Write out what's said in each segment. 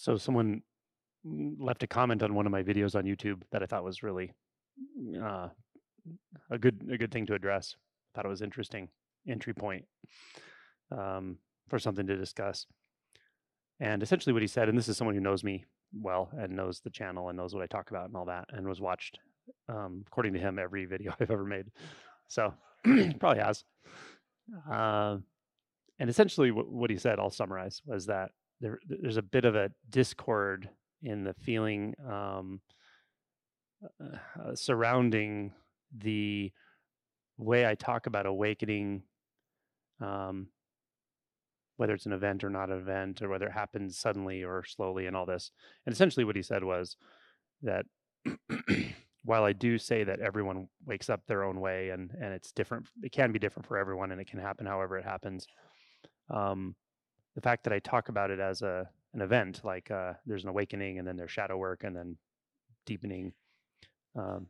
So someone left a comment on one of my videos on YouTube that I thought was really uh, a good a good thing to address. I thought it was interesting entry point um, for something to discuss. And essentially, what he said, and this is someone who knows me well and knows the channel and knows what I talk about and all that, and was watched, um, according to him, every video I've ever made. So probably has. Uh, and essentially, what, what he said, I'll summarize, was that there, there's a bit of a discord in the feeling um, uh, uh, surrounding the way I talk about awakening, um, whether it's an event or not an event, or whether it happens suddenly or slowly, and all this. And essentially, what he said was that while I do say that everyone wakes up their own way, and and it's different, it can be different for everyone, and it can happen however it happens. Um, the fact that I talk about it as a an event, like uh, there's an awakening, and then there's shadow work, and then deepening. Um,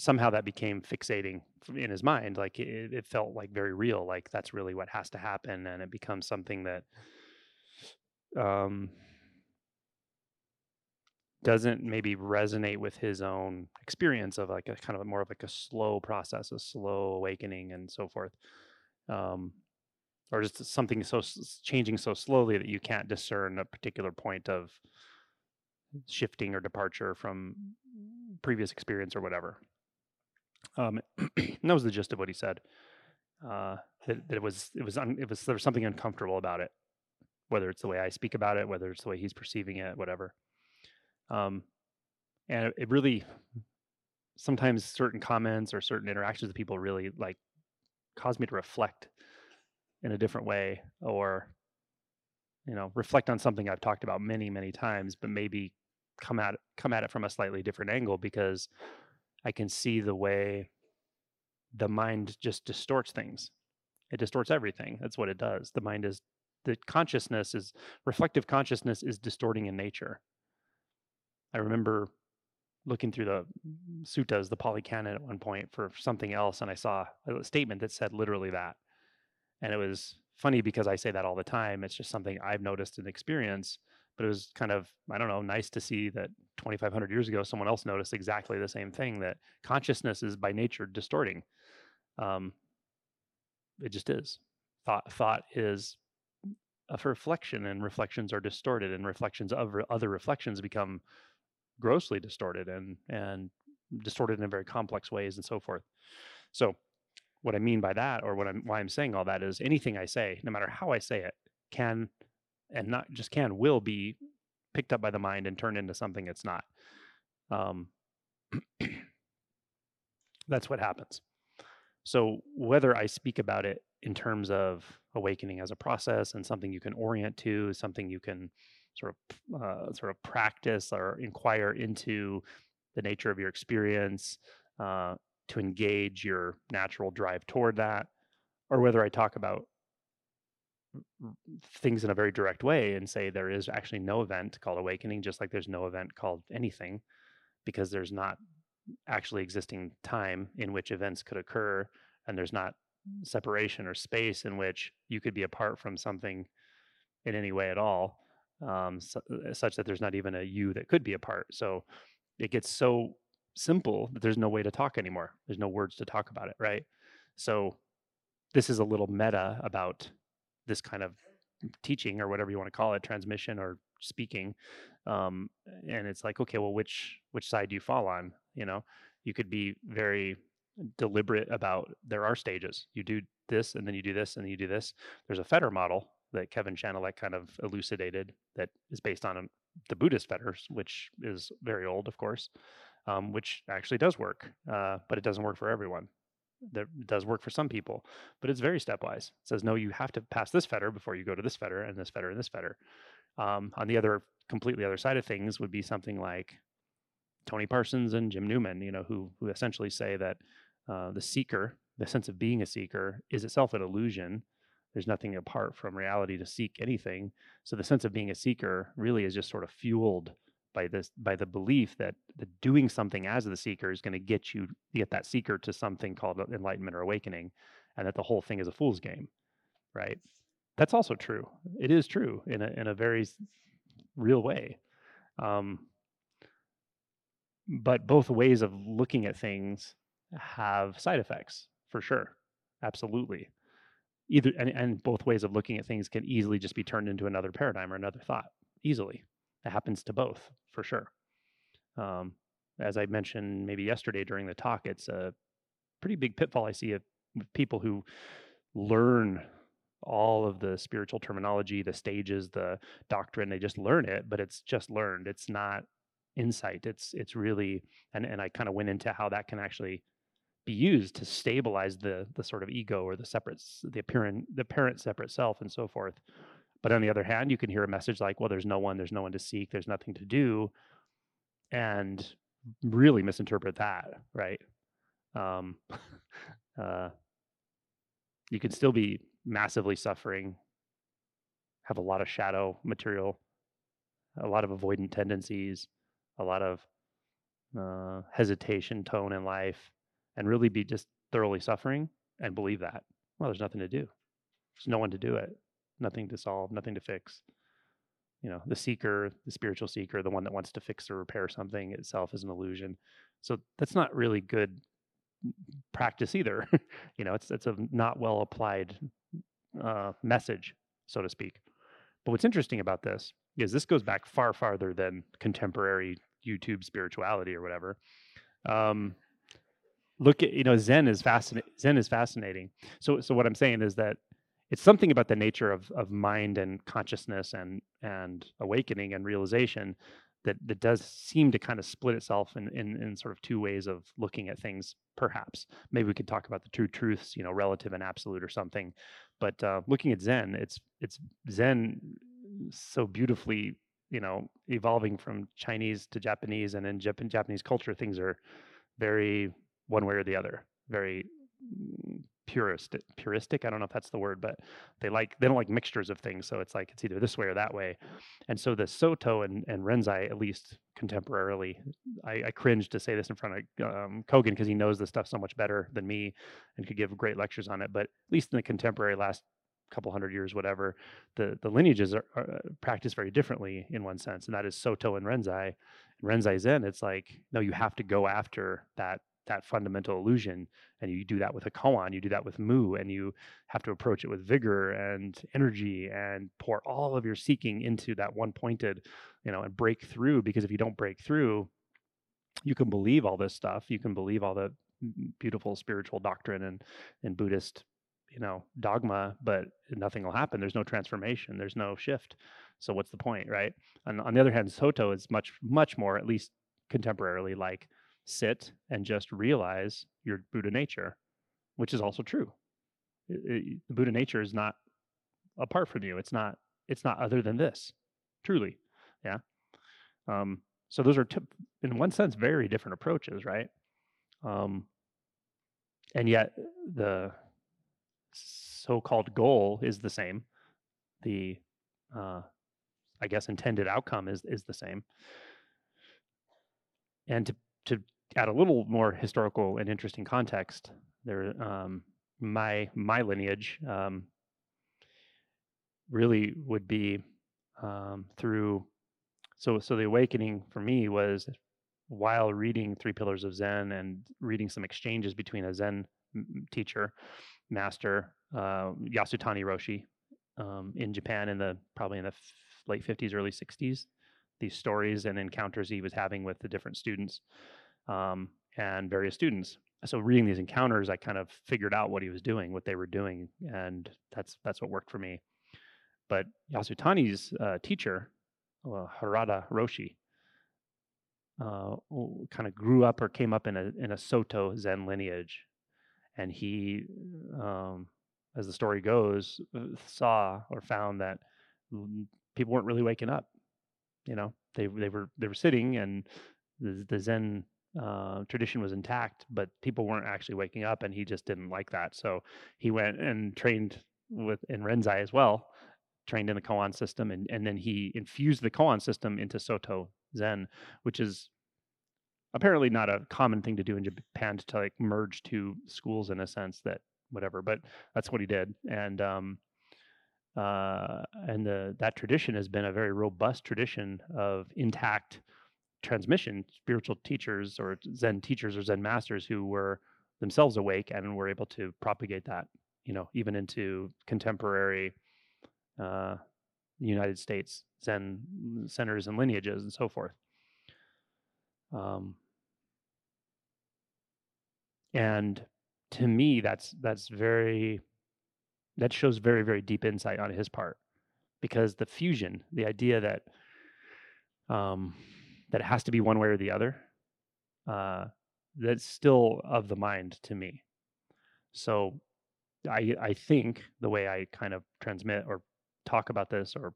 somehow that became fixating in his mind like it, it, felt like very real like that's really what has to happen and it becomes something that um doesn't maybe resonate with his own experience of like a kind of a more of like a slow process a slow awakening and so forth um or just something so changing so slowly that you can't discern a particular point of shifting or departure from previous experience or whatever um, that was the gist of what he said. Uh, that, that, it was it was un, it was there was something uncomfortable about it, whether it's the way I speak about it, whether it's the way he's perceiving it, whatever. Um, and it really sometimes certain comments or certain interactions with people really like cause me to reflect in a different way or you know reflect on something I've talked about many many times, but maybe come at come at it from a slightly different angle because I can see the way the mind just distorts things. It distorts everything. That's what it does. The mind is the consciousness is reflective consciousness is distorting in nature. I remember looking through the suttas, the Pali Canon at one point for something else, and I saw a statement that said literally that. And it was funny because I say that all the time. It's just something I've noticed and experienced but it was kind of i don't know nice to see that 2500 years ago someone else noticed exactly the same thing that consciousness is by nature distorting um, it just is thought thought is a reflection and reflections are distorted and reflections of other reflections become grossly distorted and and distorted in very complex ways and so forth so what i mean by that or what i'm why i'm saying all that is anything i say no matter how i say it can and not just can will be picked up by the mind and turned into something it's not. Um, that's what happens. So whether i speak about it in terms of awakening as a process and something you can orient to something you can sort of uh, sort of practice or inquire into the nature of your experience uh, to engage your natural drive toward that or whether i talk about things in a very direct way and say there is actually no event called awakening, just like there's no event called anything, because there's not actually existing time in which events could occur, and there's not separation or space in which you could be apart from something in any way at all, um, so, uh, such that there's not even a you that could be apart. So it gets so simple that there's no way to talk anymore. There's no words to talk about it, right? So this is a little meta about this kind of teaching or whatever you want to call it transmission or speaking um, and it's like okay well which which side do you fall on? You know? You could be very deliberate about there are stages. You do this and then you do this and then you do this. There's a fetter model that kevin Schanilec kind of elucidated that is based on the buddhist fetters which is very old of course um, which actually does work uh, but it doesn't work for everyone that does work for some people, but it's very stepwise. It says, no, you have to pass this fetter before you go to this fetter and this fetter and this fetter. Um, on the other, completely other side of things would be something like Tony Parsons and Jim Newman, you know, who, who essentially say that uh, the seeker, the sense of being a seeker, is itself an illusion. There's nothing apart from reality to seek anything. So the sense of being a seeker really is just sort of fueled by this by the belief that the doing something as the seeker is going to get you get that seeker to something called enlightenment or awakening and that the whole thing is a fool's game right that's also true it is true in a in a very real way. Um, but both ways of looking at things have side effects for sure. Absolutely. Either and, and both ways of looking at things can easily just be turned into another paradigm or another thought. Easily. It happens to both for sure. Um, as I mentioned maybe yesterday during the talk, it's a pretty big pitfall I see of people who learn all of the spiritual terminology, the stages, the doctrine. They just learn it, but it's just learned. It's not insight. It's it's really and and I kind of went into how that can actually be used to stabilize the the sort of ego or the separate the apparent the parent separate self and so forth. But on the other hand, you can hear a message like, "Well, there's no one, there's no one to seek, there's nothing to do," and really misinterpret that, right? Um, uh, you could still be massively suffering, have a lot of shadow material, a lot of avoidant tendencies, a lot of uh, hesitation tone in life, and really be just thoroughly suffering and believe that. Well, there's nothing to do. There's no one to do it, nothing to solve, nothing to fix. You know, the seeker, the spiritual seeker, the one that wants to fix or repair something itself is an illusion. So that's not really good practice either. you know, it's it's a not well applied uh, message, so to speak. But what's interesting about this is this goes back far farther than contemporary YouTube spirituality or whatever. Um, look at you know Zen is fascinating. Zen is fascinating. So so what I'm saying is that it's something about the nature of of mind and consciousness and and awakening and realization that that does seem to kind of split itself in, in in sort of two ways of looking at things perhaps. Maybe we could talk about the two truths you know relative and absolute or something but uh, looking at zen it's it's zen so beautifully you know evolving from chinese to japanese and in Jap- japanese culture things are very one way or the other very puristic puristic i don't know if that's the word but they like they don't like mixtures of things so it's like it's either this way or that way. And so the soto and, and rinzai at least contemporarily i, I cringe to say this in front of um, kogen because he knows this stuff so much better than me and could give great lectures on it but at least in the contemporary last couple hundred years whatever the the lineages are, are uh, practiced very differently in one sense and that is soto and rinzai rinzai zen it's like no you have to go after that that fundamental illusion and you do that with a koan you do that with mu and you have to approach it with vigor and energy and pour all of your seeking into that one pointed you know and break through because if you don't break through you can believe all this stuff you can believe all the beautiful spiritual doctrine and and buddhist you know dogma but nothing will happen there's no transformation there's no shift. So what's the point right? And on the other hand soto is much much more at least contemporarily like sit and just realize your Buddha nature, which is also true. It, it, the Buddha nature is not apart from you. It's not. It's not other than this. Truly, yeah. Um, so those are, t- in one sense, very different approaches, right? Um, and yet the so-called goal is the same. The, uh, I guess, intended outcome is is the same. And to to add a little more historical and interesting context, there, um, my my lineage um, really would be um, through. So, so the awakening for me was while reading Three Pillars of Zen and reading some exchanges between a Zen teacher, master uh, Yasutani Roshi, um, in Japan in the probably in the f- late 50s, early 60s. These stories and encounters he was having with the different students um, and various students. So reading these encounters, I kind of figured out what he was doing, what they were doing, and that's that's what worked for me. But Yasutani's uh, teacher, uh, Harada Roshi, uh, kind of grew up or came up in a in a Soto Zen lineage, and he, um, as the story goes, uh, saw or found that people weren't really waking up. You know, they they were they were sitting, and the, the Zen uh, tradition was intact, but people weren't actually waking up, and he just didn't like that. So he went and trained with in Rinzai as well, trained in the koan system, and and then he infused the koan system into Soto Zen, which is apparently not a common thing to do in Japan to like merge two schools in a sense that whatever, but that's what he did, and um, uh, and the that tradition has been a very robust tradition of intact transmission. Spiritual teachers or Zen teachers or Zen masters who were themselves awake and were able to propagate that, you know, even into contemporary uh, United States Zen centers and lineages and so forth. Um, and to me, that's that's very that shows very very deep insight on his part because the fusion the idea that um that it has to be one way or the other uh that's still of the mind to me. So i i think the way i kind of transmit or talk about this or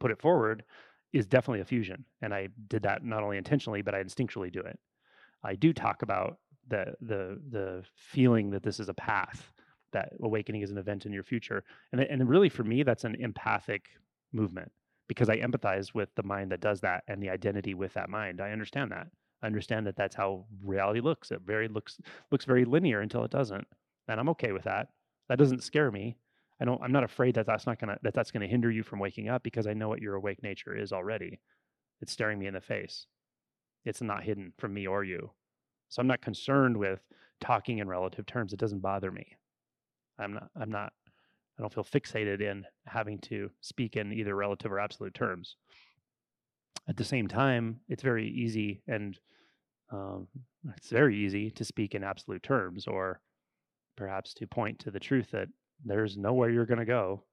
put it forward is definitely a fusion and i did that not only intentionally but i instinctually do it. I do talk about the the the feeling that this is a path that awakening is an event in your future. And and really for me, that's an empathic movement because I empathize with the mind that does that and the identity with that mind. I understand that. I understand that that's how reality looks. It very looks looks very linear until it doesn't, and I'm okay with that. That doesn't scare me. I don't. I'm not afraid that that's not gonna that that's gonna hinder you from waking up because I know what your awake nature is already. It's staring me in the face. It's not hidden from me or you. So I'm not concerned with talking in relative terms. It doesn't bother me. I'm not I'm not I don't feel fixated in having to speak in either relative or absolute terms. At the same time, it's very easy and um, it's very easy to speak in absolute terms or perhaps to point to the truth that there's nowhere you're going to go.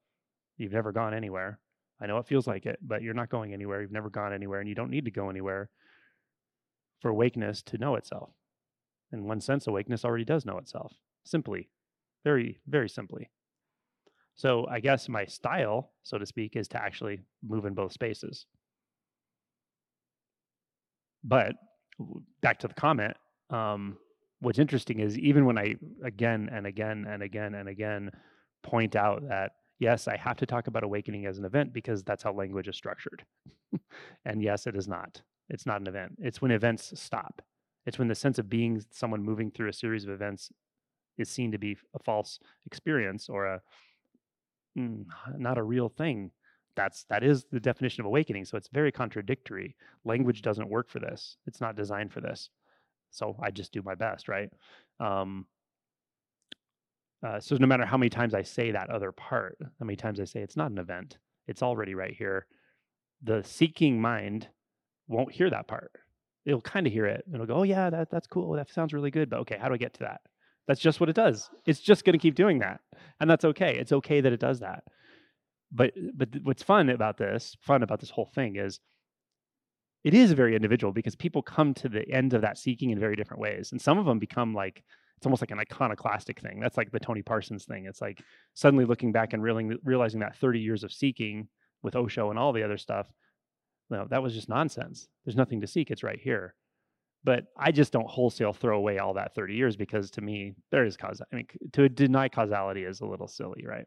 You've never gone anywhere. I know it feels like it, but you're not going anywhere. You've never gone anywhere, and you don't need to go anywhere for awakeness to know itself. In one sense, awakeness already does know itself, simply very, very simply. So I guess my style, so to speak, is to actually move in both spaces. But back to the comment, um, what's interesting is even when I again and again and again and again point out that yes, I have to talk about awakening as an event because that's how language is structured. and yes, it is not. It's not an event. It's when events stop. It's when the sense of being someone moving through a series of events is seen to be a false experience or a mm, not a real thing. That's that is the definition of awakening so it's very contradictory. Language doesn't work for this. It's not designed for this. So i just do my best right? Um, uh, so no matter how many times i say that other part how many times i say it's not an event it's already right here the seeking mind won't hear that part. It'll kind of hear it. It'll go oh yeah that, that's cool. That sounds really good but okay how do i get to that that's just what it does. It's just going to keep doing that. And that's okay. It's okay that it does that. But but what's fun about this, fun about this whole thing is it is very individual because people come to the end of that seeking in very different ways. And some of them become like it's almost like an iconoclastic thing. That's like the Tony Parsons thing. It's like suddenly looking back and realizing, realizing that 30 years of seeking with Osho and all the other stuff, you know, that was just nonsense. There's nothing to seek. It's right here but I just don't wholesale throw away all that 30 years because to me there is cause. I mean, to deny causality is a little silly, right?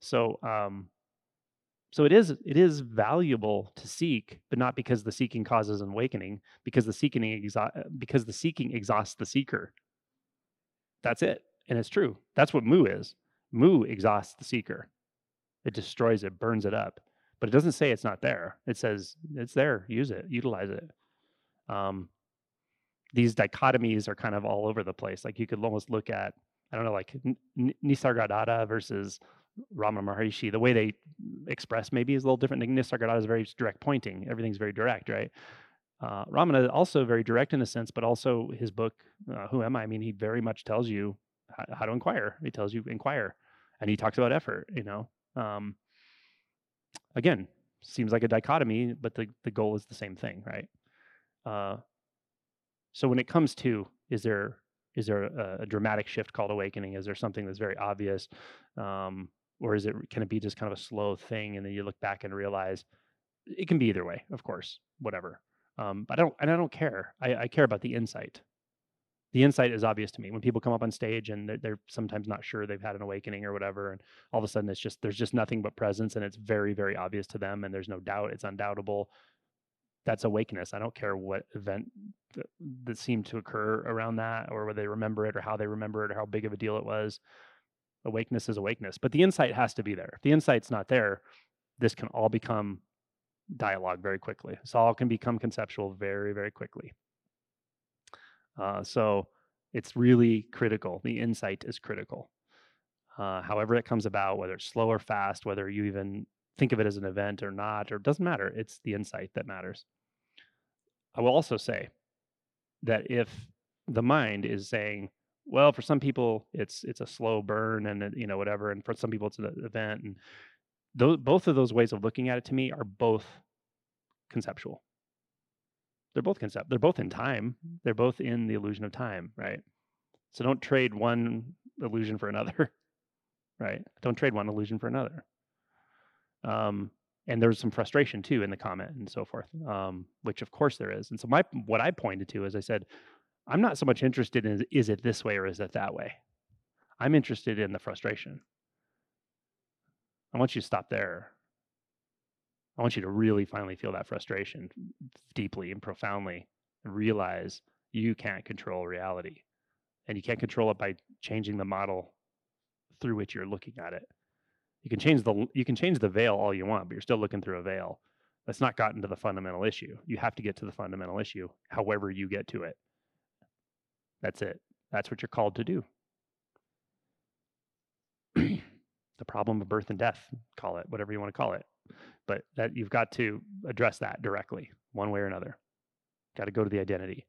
So, um, so it is it is valuable to seek, but not because the seeking causes an awakening, because the seeking exha- because the seeking exhausts the seeker. That's it, and it's true. That's what mu is. Mu exhausts the seeker. It destroys it, burns it up. But it doesn't say it's not there. It says it's there. Use it. Utilize it. Um, these dichotomies are kind of all over the place. Like you could almost look at, I don't know, like N- Nisargadatta versus Ramana Maharishi. The way they express maybe is a little different. Nisargadatta is very direct pointing. Everything's very direct, right? Uh, Ramana also very direct in a sense, but also his book, uh, Who Am I? I mean, he very much tells you how, how, to inquire. He tells you inquire, and he talks about effort. You know, um, again, seems like a dichotomy, but the the goal is the same thing, right? Uh, so when it comes to is there is there a, a dramatic shift called awakening? Is there something that's very obvious, um, or is it can it be just kind of a slow thing and then you look back and realize it can be either way, of course, whatever. Um, but I don't and I don't care. I, I care about the insight the insight is obvious to me when people come up on stage and they're, they're, sometimes not sure they've had an awakening or whatever and all of a sudden it's just there's just nothing but presence and it's very very obvious to them and there's no doubt it's undoubtable that's awakeness. I don't care what event that, that seemed to occur around that or whether they remember it or how they remember it or how big of a deal it was. Awakeness is awakeness, but the insight has to be there. If the insight's not there, this can all become dialogue very quickly. This all can become conceptual very, very quickly. Uh, so it's really critical. The insight is critical. Uh, however, it comes about, whether it's slow or fast, whether you even think of it as an event or not, or it doesn't matter. It's the insight that matters. I will also say that if the mind is saying, well, for some people it's it's a slow burn and you know whatever, and for some people it's an event, and those both of those ways of looking at it to me are both conceptual. They're both concept. They're both in time. They're both in the illusion of time, right? So don't trade one illusion for another, right? Don't trade one illusion for another. Um, and there's some frustration too in the comment and so forth, um, which of course there is. And so my what I pointed to is I said, I'm not so much interested in is it this way or is it that way. I'm interested in the frustration. I want you to stop there. I want you to really finally feel that frustration deeply and profoundly and realize you can't control reality. And you can't control it by changing the model through which you're looking at it. You can change the you can change the veil all you want, but you're still looking through a veil. That's not gotten to the fundamental issue. You have to get to the fundamental issue, however you get to it. That's it. That's what you're called to do. the problem of birth and death, call it whatever you want to call it. But that you've got to address that directly, one way or another. Got to go to the identity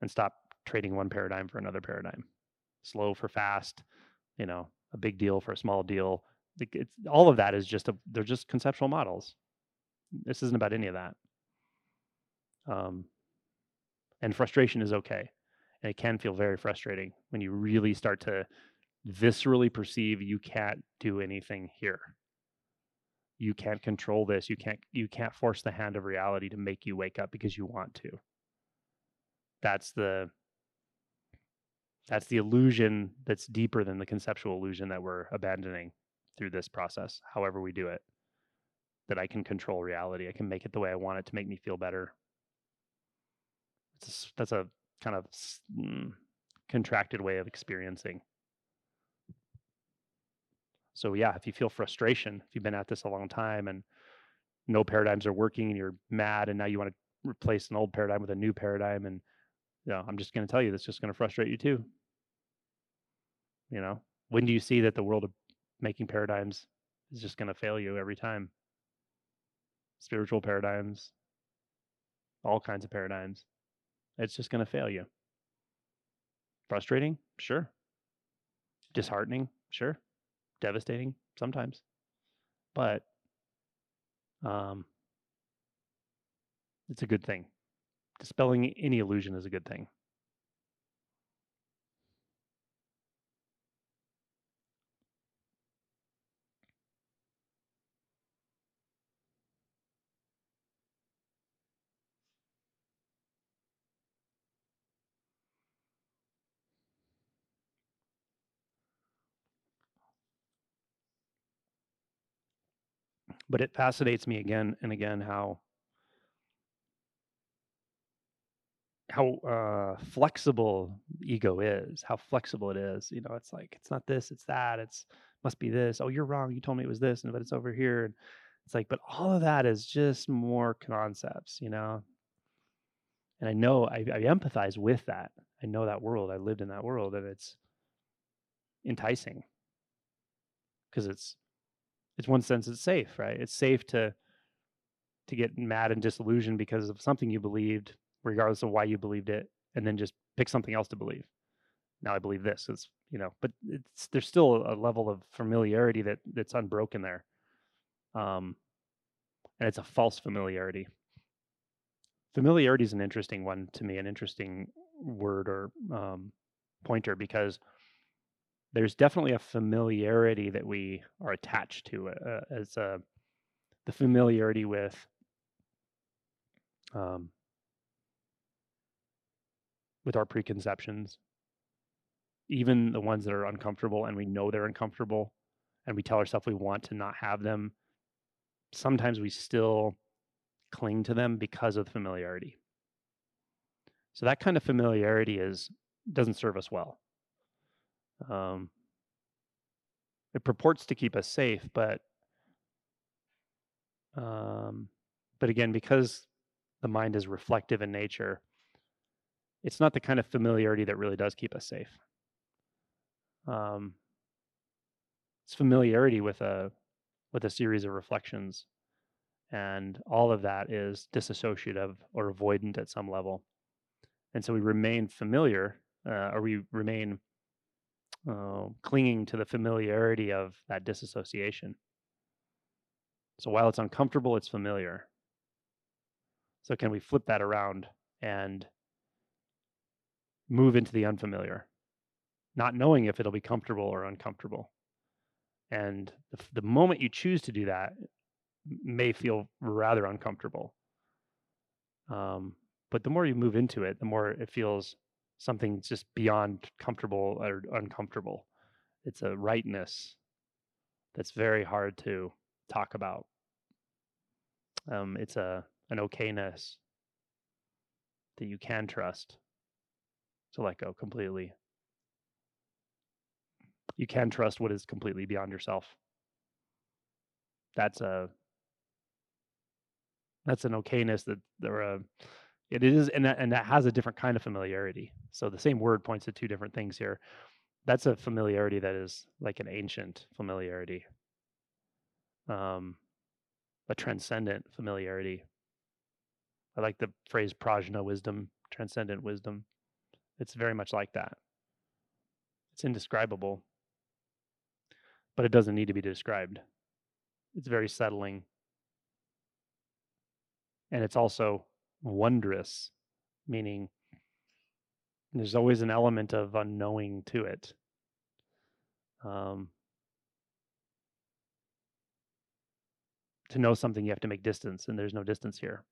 and stop trading one paradigm for another paradigm. Slow for fast, you know, a big deal for a small deal. It's, all of that is just a they're just conceptual models. This isn't about any of that. Um, and frustration is okay, and it can feel very frustrating when you really start to viscerally perceive you can't do anything here. You can't control this. You can't you can't force the hand of reality to make you wake up because you want to. That's the that's the illusion that's deeper than the conceptual illusion that we're abandoning through this process, however we do it. That I can control reality. I can make it the way I want it to make me feel better. It's that's a kind of mm, contracted way of experiencing. So yeah, if you feel frustration, if you've been at this a long time and no paradigms are working and you're mad and now you want to replace an old paradigm with a new paradigm and know, I'm just going to tell you that's just going to frustrate you too. You know, when do you see that the world of making paradigms is just going to fail you every time? Spiritual paradigms, all kinds of paradigms. It's just going to fail you. Frustrating? Sure. Disheartening? Sure. Devastating? Sometimes. But um, it's a good thing dispelling any illusion is a good thing. But it fascinates me again and again how how uh, flexible ego is, how flexible it is. You know, it's like it's not this, it's that, it's must be this. Oh, you're wrong. You told me it was this, and but it's over here. And it's like, but all of that is just more concepts, you know. And I know I, I empathize with that. I know that world. I lived in that world, and it's enticing because it's it's one sense it's safe, right? It's safe to to get mad and disillusioned because of something you believed regardless of why you believed it, and then just pick something else to believe. Now I believe this is, you know, but it's there's still a level of familiarity that that's unbroken there. Um, and it's a false familiarity. Familiarity is an interesting one to me, an interesting word or um, pointer because there's definitely a familiarity that we are attached to uh, as uh, the familiarity with um, with our preconceptions, even the ones that are uncomfortable and we know they're uncomfortable and we tell ourselves we want to not have them, sometimes we still cling to them because of familiarity. So that kind of familiarity is doesn't serve us well. Um, it purports to keep us safe, but um, but again, because the mind is reflective in nature, it's not the kind of familiarity that really does keep us safe. Um, it's familiarity with a with a series of reflections, and all of that is disassociative or avoidant at some level, and so we remain familiar, uh, or we remain uh, clinging to the familiarity of that disassociation. So while it's uncomfortable, it's familiar. So can we flip that around and move into the unfamiliar, not knowing if it'll be comfortable or uncomfortable? And the, the moment you choose to do that may feel rather uncomfortable. Um, but the more you move into it, the more it feels something just beyond comfortable or uncomfortable. It's a rightness that's very hard to talk about. Um, it's a an okayness that you can trust to let go completely. You can trust what is completely beyond yourself. That's a that's an okayness that there a it is and that and that has a different kind of familiarity. So the same word points to two different things here. That's a familiarity that is like an ancient familiarity. Um a transcendent familiarity. I like the phrase prajna wisdom, transcendent wisdom. It's very much like that. It's indescribable, but it doesn't need to be described. It's very settling. And it's also wondrous, meaning there's always an element of unknowing to it. Um, to know something, you have to make distance, and there's no distance here.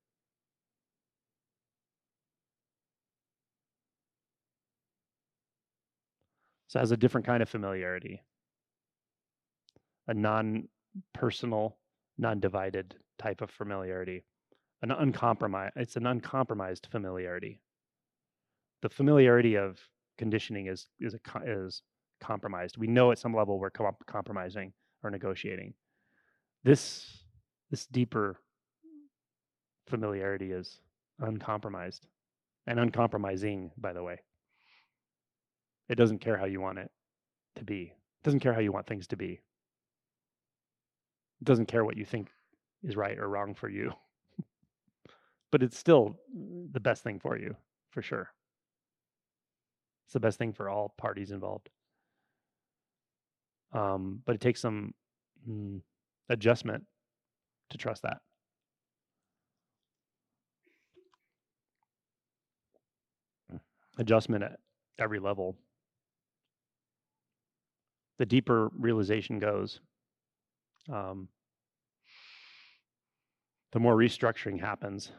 So it has a different kind of familiarity, a non personal, non divided type of familiarity, an uncompromised, it's an uncompromised familiarity. The familiarity of conditioning is is a is compromised. We know at some level we're compromising or negotiating. This this deeper familiarity is uncompromised and uncompromising, by the way. It doesn't care how you want it to be. It doesn't care how you want things to be. It doesn't care what you think is right or wrong for you. but it's still the best thing for you, for sure. It's the best thing for all parties involved. Um, but it takes some mm, adjustment to trust that. Adjustment at every level. The deeper realization goes, um, the more restructuring happens,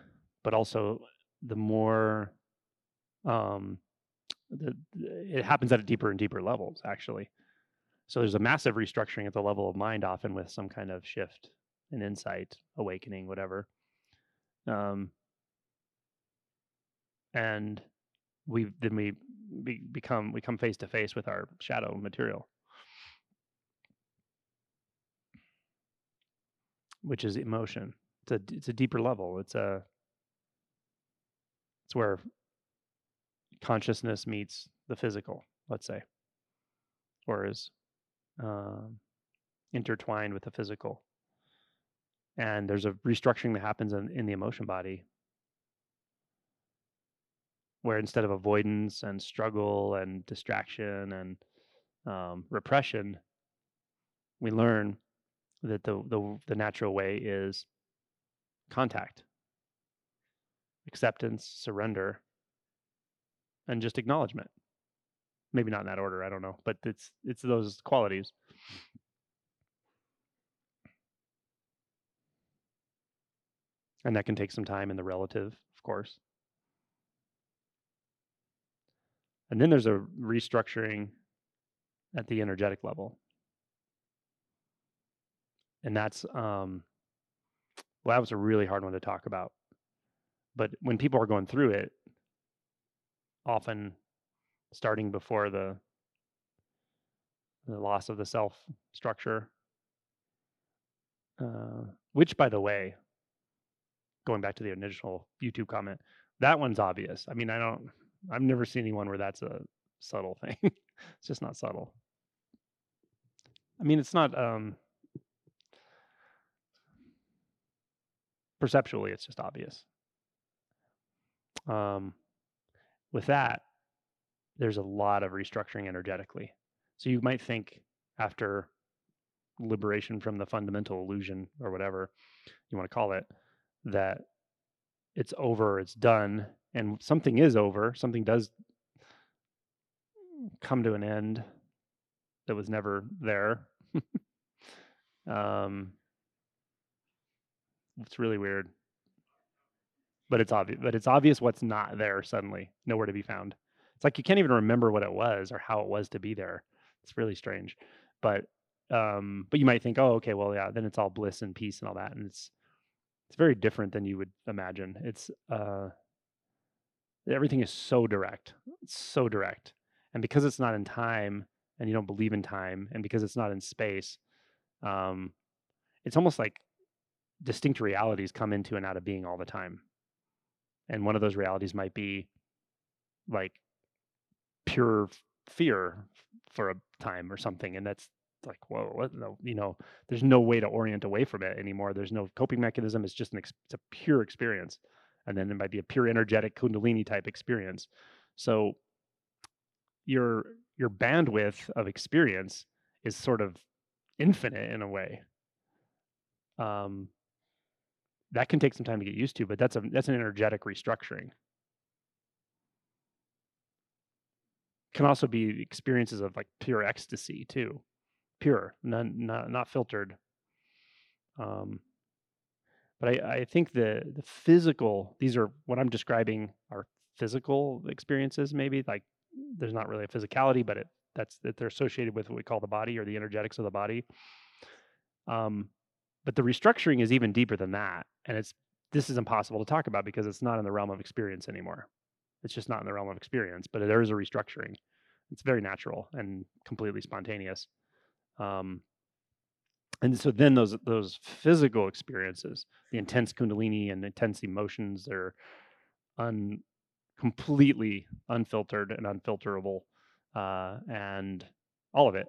but also the more um, the, it happens at a deeper and deeper levels, actually. So there's a massive restructuring at the level of mind, often with some kind of shift an insight, awakening, whatever. Um, and we then we be, become we come face to face with our shadow material, which is emotion. It's a it's a deeper level. It's a it's where consciousness meets the physical. Let's say, or is um, intertwined with the physical and there's a restructuring that happens in, in the emotion body where instead of avoidance and struggle and distraction and um, repression we learn that the, the the natural way is contact acceptance surrender and just acknowledgement maybe not in that order i don't know but it's it's those qualities And that can take some time in the relative, of course. And then there's a restructuring at the energetic level. And that's, um, well, that was a really hard one to talk about. But when people are going through it, often starting before the the loss of the self structure. Uh, which, by the way, going back to the initial YouTube comment, that one's obvious. I mean, I don't, I've never seen anyone where that's a subtle thing. it's just not subtle. I mean, it's not um, perceptually, it's just obvious. Um, with that, there's a lot of restructuring energetically. So you might think after liberation from the fundamental illusion or whatever you want to call it, that it's over, it's done, and something is over, something does come to an end that was never there. um, it's really weird, but it's obvious. But it's obvious what's not there suddenly, nowhere to be found. It's like you can't even remember what it was or how it was to be there. It's really strange, but um, but you might think, oh, okay, well, yeah, then it's all bliss and peace and all that, and it's it's very different than you would imagine. It's uh, everything is so direct, it's so direct, and because it's not in time, and you don't believe in time, and because it's not in space, um, it's almost like distinct realities come into and out of being all the time. And one of those realities might be like pure fear for a time or something. And that's like, whoa, what? No, you know, there's no way to orient away from it anymore. There's no coping mechanism. It's just an, it's a pure experience. And then it might be a pure energetic Kundalini type experience. So your, your bandwidth of experience is sort of infinite in a way. Um, that can take some time to get used to, but that's a that's an energetic restructuring. Can also be experiences of like pure ecstasy too, pure, not not, not filtered. Um, but I, I think the the physical these are what I'm describing are physical experiences maybe like there's not really a physicality but it that's that they're associated with what we call the body or the energetics of the body um but the restructuring is even deeper than that and it's this is impossible to talk about because it's not in the realm of experience anymore. It's just not in the realm of experience but there is a restructuring. It's very natural and completely spontaneous. Um, and so then those those physical experiences the intense kundalini and intense emotions they're un completely unfiltered and unfilterable uh, and all of it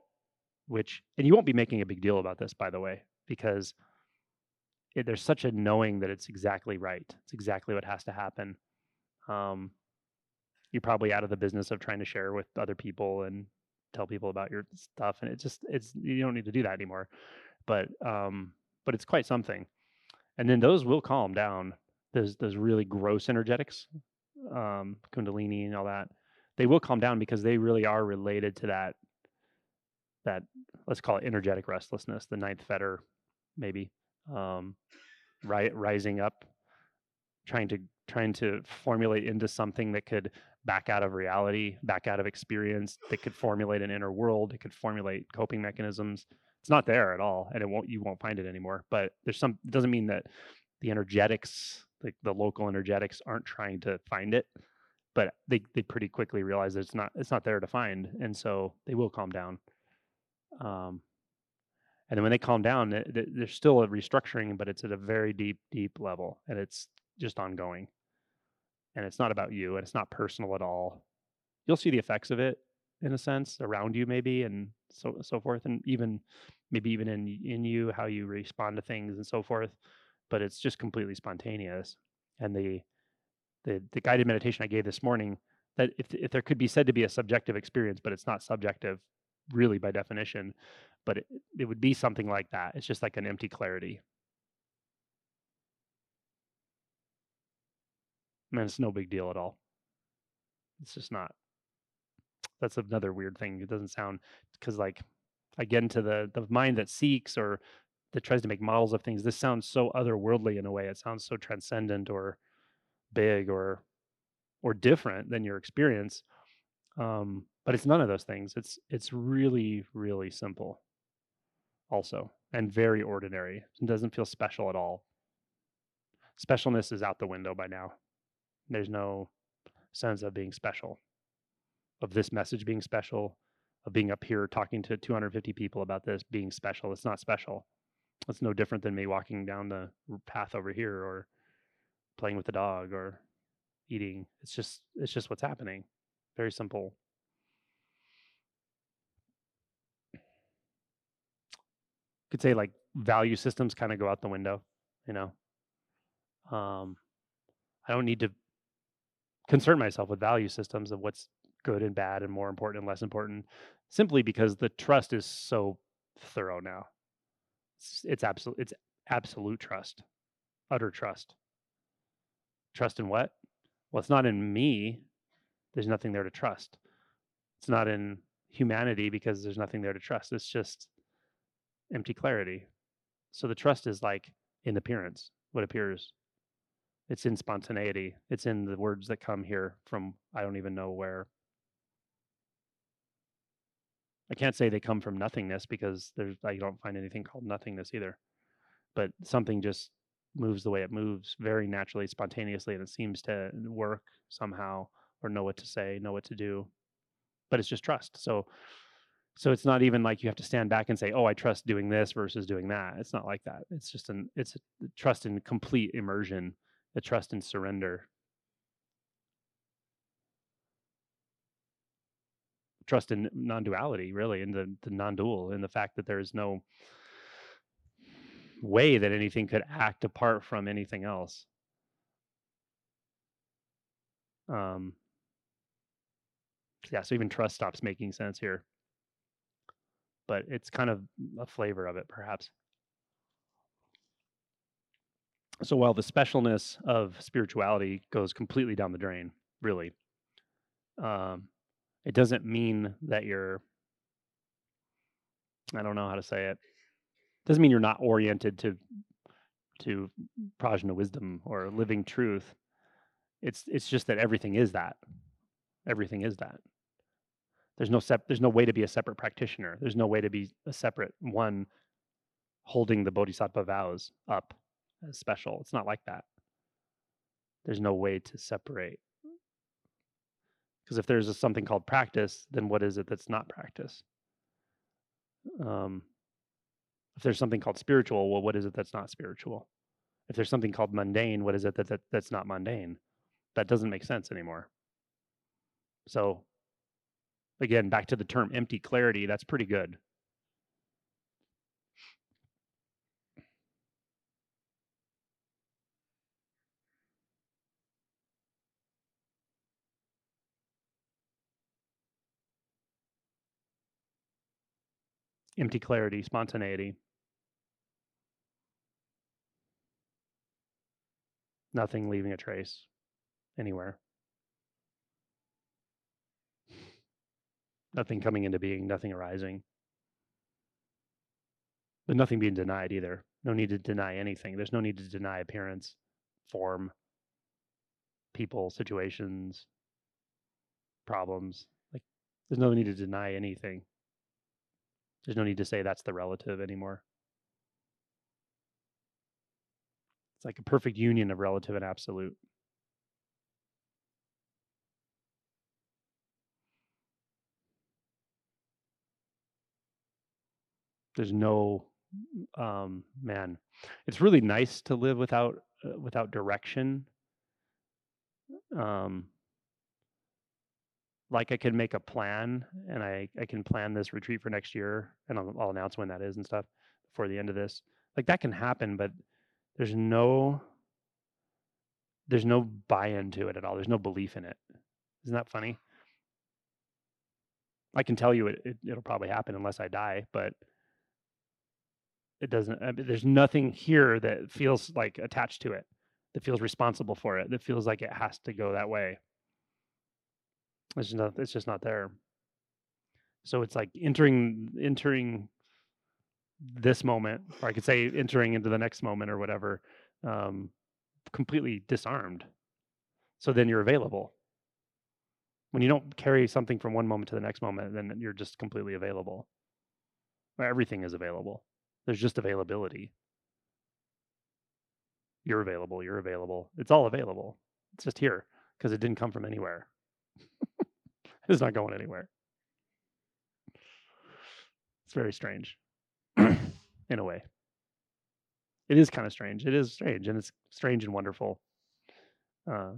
which and you won't be making a big deal about this by the way because it, there's such a knowing that it's exactly right. It's exactly what has to happen. Um, you're probably out of the business of trying to share with other people and tell people about your stuff, and it just it's you don't need to do that anymore. But um, but it's quite something. And then those will calm down. Those those really gross energetics, um, Kundalini and all that, they will calm down because they really are related to that that let's call it energetic restlessness, the ninth fetter, maybe um, ri- rising up, trying to trying to formulate into something that could back out of reality, back out of experience, that could formulate an inner world, it could formulate coping mechanisms. It's not there at all, and it won't you won't find it anymore. But there's some it doesn't mean that the energetics, like the local energetics, aren't trying to find it, but they they pretty quickly realize that it's not it's not there to find, and so they will calm down. Um, and then when they calm down, eh, there's still a restructuring, but it's at a very deep, deep level, and it's just ongoing. And it's not about you, and it's not personal at all. You'll see the effects of it in a sense around you, maybe, and so so forth, and even maybe even in in you how you respond to things and so forth. But it's just completely spontaneous. And the the the guided meditation I gave this morning that if if there could be said to be a subjective experience, but it's not subjective really by definition, but it, it would be something like that. It's just like an empty clarity. Man, it's no big deal at all. It's just not. That's another weird thing. It doesn't sound because like I get into the the mind that seeks or that tries to make models of things. This sounds so otherworldly in a way. It sounds so transcendent or big or or different than your experience. Um, but it's none of those things. It's it's really really simple also and very ordinary. It doesn't feel special at all. Specialness is out the window by now. There's no sense of being special, of this message being special, of being up here talking to 250 people about this being special. It's not special. It's no different than me walking down the path over here or playing with the dog or eating. It's just it's just what's happening. Very simple. Could say like value systems kind of go out the window, you know. Um I don't need to concern myself with value systems of what's good and bad and more important and less important simply because the trust is so thorough now. It's, it's absolute it's absolute trust. Utter trust. Trust in what? Well, it's not in me. There's nothing there to trust. It's not in humanity because there's nothing there to trust. It's just empty clarity. So the trust is like in appearance, what appears. It's in spontaneity. It's in the words that come here from I don't even know where. I can't say they come from nothingness because there's I don't find anything called nothingness either. But something just moves the way it moves very naturally, spontaneously, and it seems to work somehow or know what to say, know what to do. But it's just trust. So so it's not even like you have to stand back and say, "Oh, I trust doing this versus doing that." It's not like that. It's just an it's trust in complete immersion, a trust in surrender. Trust in non-duality, really, in the, the non-dual, in the fact that there is no way that anything could act apart from anything else. Um, yeah, so even trust stops making sense here. But it's kind of a flavor of it, perhaps. So while the specialness of spirituality goes completely down the drain, really, um, it doesn't mean that you're, I don't know how to say it doesn't mean you're not oriented to to prajna wisdom or living truth. It's it's just that everything is that. Everything is that. There's no sep- there's no way to be a separate practitioner. There's no way to be a separate one holding the bodhisattva vows up as special. It's not like that. There's no way to separate. Because if there's a, something called practice, then what is it that's not practice? Um, if there's something called spiritual, well, what is it that's not spiritual? If there's something called mundane, what is it that, that that's not mundane? That doesn't make sense anymore. So, again, back to the term empty clarity, that's pretty good. empty clarity, spontaneity. Nothing leaving a trace anywhere. Nothing coming into being, nothing arising. But nothing being denied either. No need to deny anything. There's no need to deny appearance, form, people, situations, problems. Like there's no need to deny anything. There's no need to say that's the relative anymore. It's like a perfect union of relative and absolute. There's no um man. It's really nice to live without uh, without direction. Um like I can make a plan and I I can plan this retreat for next year and I'll, I'll announce when that is and stuff before the end of this. Like that can happen, but there's no there's no buy-in to it at all. There's no belief in it. Isn't that funny? I can tell you it, it will probably happen unless I die, but it doesn't. I mean, there's nothing here that feels like attached to it, that feels responsible for it, that feels like it has to go that way. It's just not. It's just not there. So it's like entering entering this moment, or I could say entering into the next moment or whatever, um, completely disarmed. So then you're available. When you don't carry something from one moment to the next moment, then you're just completely available. Everything is available. There's just availability. You're available. You're available. It's all available. It's just here because it didn't come from anywhere. it's not going anywhere. It's very strange in a way. It is kind of strange. It is strange, and it's strange and wonderful. Uh,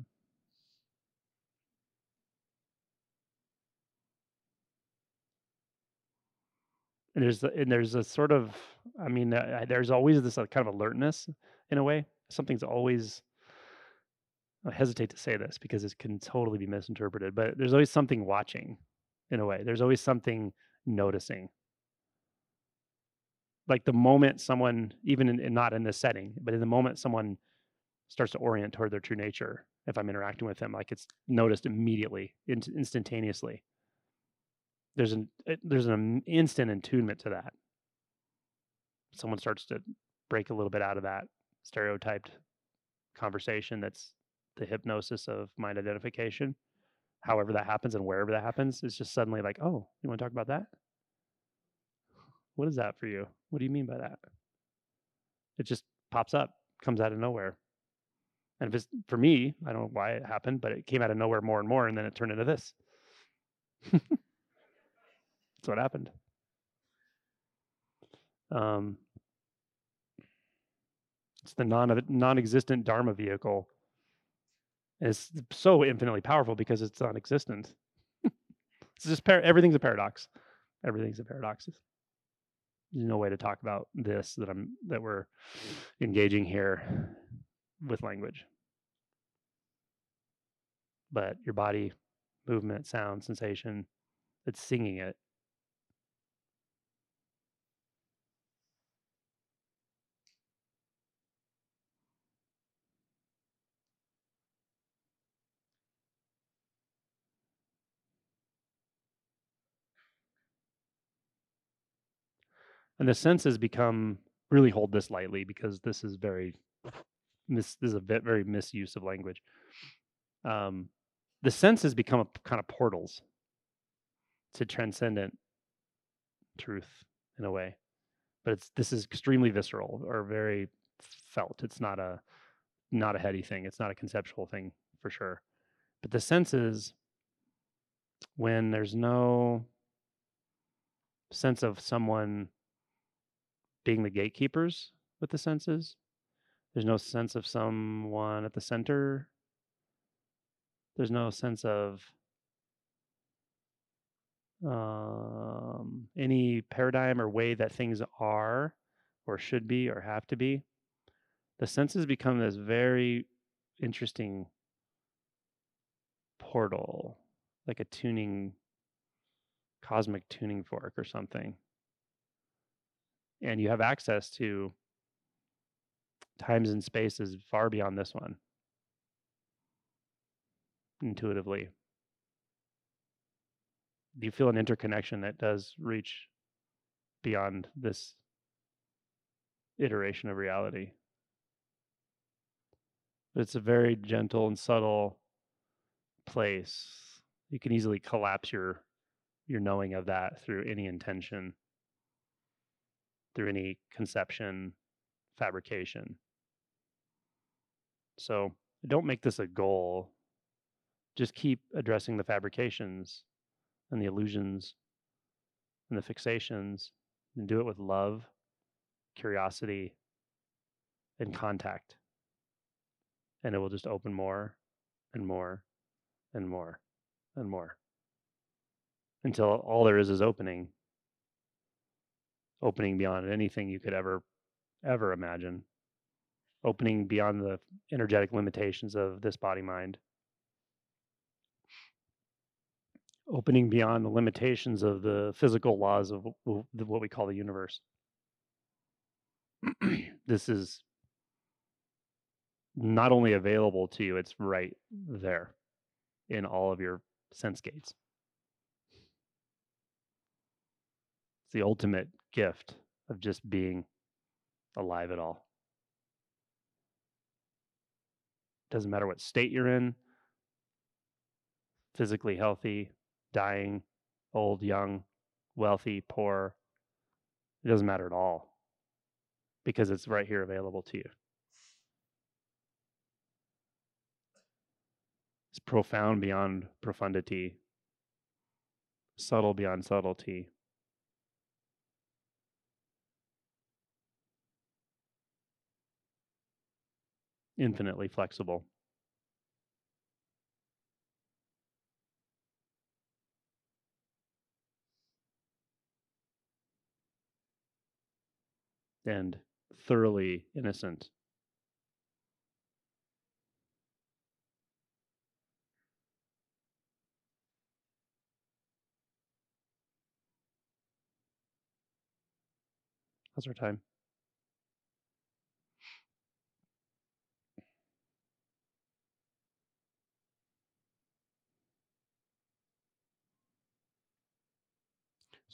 and there's and there's a sort of I mean uh, there's always this uh, kind of alertness in a way. Something's always I hesitate to say this because it can totally be misinterpreted, but there's always something watching in a way. There's always something noticing. Like the moment someone, even in, in not in this setting, but in the moment someone starts to orient toward their true nature, if I'm interacting with them, like it's noticed immediately, in, instantaneously. There's an eh, there's an instant attunement to that. Someone starts to break a little bit out of that stereotyped conversation that's the hypnosis of mind identification, however that happens and wherever that happens, it's just suddenly like, oh, you want to talk about that? What is that for you? What do you mean by that? It just pops up, comes out of nowhere. And if it's for me, I don't know why it happened, but it came out of nowhere more and more, and then it turned into this. That's what happened. Um, it's the non non-existent Dharma vehicle is so infinitely powerful because it's non-existent. it's just par- everything's a paradox. Everything's a paradox. There's no way to talk about this that I'm that we're engaging here with language. But your body, movement, sound, sensation, it's singing it and the senses become really hold this lightly because this is very mis, this is a bit very misuse of language. Um, the senses become a, kind of portals to transcendent truth in a way. But it's this is extremely visceral or very felt. It's not a not a heady thing. It's not a conceptual thing for sure. But the senses when there's no sense of someone being the gatekeepers with the senses. There's no sense of someone at the center. There's no sense of um, any paradigm or way that things are or should be or have to be. The senses become this very interesting portal, like a tuning, cosmic tuning fork or something and you have access to times and spaces far beyond this one. Intuitively. Do you feel an interconnection that does reach beyond this iteration of reality? But it's a very gentle and subtle place. You can easily collapse your your knowing of that through any intention through any conception, fabrication. So don't make this a goal. Just keep addressing the fabrications and the illusions and the fixations and do it with love, curiosity, and contact. And it will just open more and more and more and more until all there is is opening opening beyond anything you could ever ever imagine. Opening beyond the energetic limitations of this body mind. Opening beyond the limitations of the physical laws of what we call the universe. This is not only available to you it's right there in all of your sense gates. It's the ultimate gift of just being alive at all. Doesn't matter what state you're in physically healthy, dying, old, young, wealthy, poor. It doesn't matter at all because it's right here available to you. It's profound beyond profundity, subtle beyond subtlety, infinitely flexible. And thoroughly innocent. How's our time?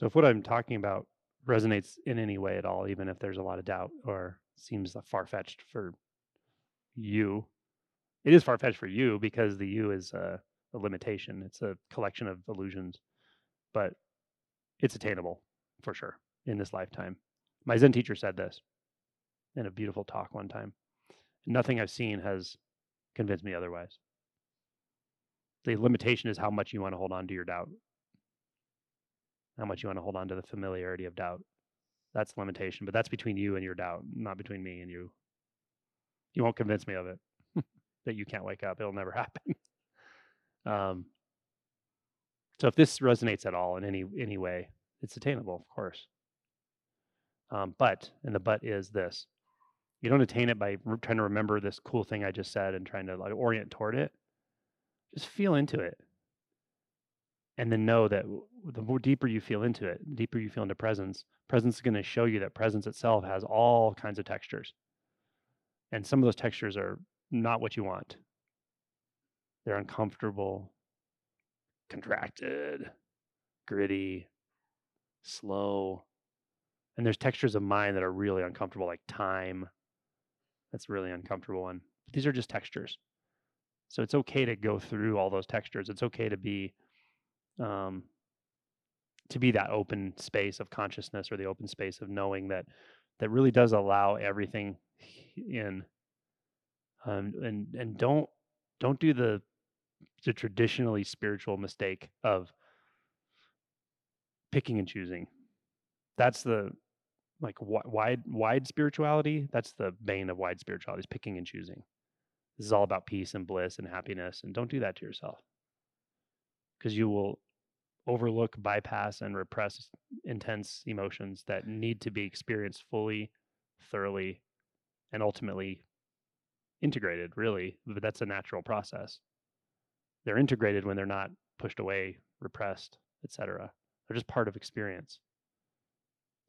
So if what I'm talking about resonates in any way at all, even if there's a lot of doubt or seems far fetched for you, it is far fetched for you because the you is a, a limitation. It's a collection of illusions, but it's attainable for sure in this lifetime. My Zen teacher said this in a beautiful talk one time. Nothing I've seen has convinced me otherwise. The limitation is how much you want to hold on to your doubt how much you want to hold on to the familiarity of doubt. That's limitation, but that's between you and your doubt, not between me and you. You won't convince me of it that you can't wake up. It'll never happen. um, so if this resonates at all in any any way, it's attainable, of course. Um, but and the but is this: you don't attain it by re- trying to remember this cool thing I just said and trying to like orient toward it. Just feel into it and then know that the more deeper you feel into it, the deeper you feel into presence, presence is going to show you that presence itself has all kinds of textures. And some of those textures are not what you want. They're uncomfortable, contracted, gritty, slow. And there's textures of mind that are really uncomfortable, like time. That's really uncomfortable one. But these are just textures. So it's okay to go through all those textures. It's okay to be um, to be that open space of consciousness or the open space of knowing that that really does allow everything in. Um, and and don't don't do the the traditionally spiritual mistake of picking and choosing. That's the like wide wide spirituality that's the bane of wide spirituality is picking and choosing. This is all about peace and bliss and happiness and don't do that to yourself because you will overlook, bypass, and repress intense emotions that need to be experienced fully, thoroughly, and ultimately integrated, really. But that's a natural process. They're integrated when they're not pushed away, repressed, etc. They're just part of experience.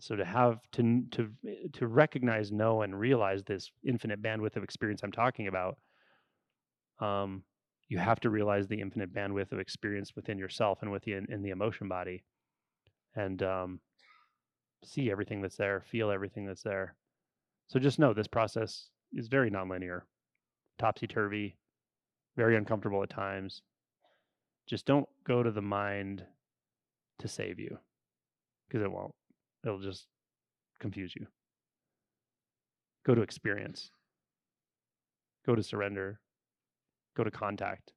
So to have to to to recognize, know, and realize this infinite bandwidth of experience I'm talking about, um, you have to realize the infinite bandwidth of experience within yourself and within in the emotion body and um, see everything that's there feel everything that's there. So just know this process is very nonlinear topsy-turvy very uncomfortable at times. Just don't go to the mind to save you because it won't. It'll just confuse you. Go to experience. Go to surrender go to contact.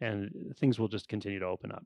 And uh, things will just continue to open up.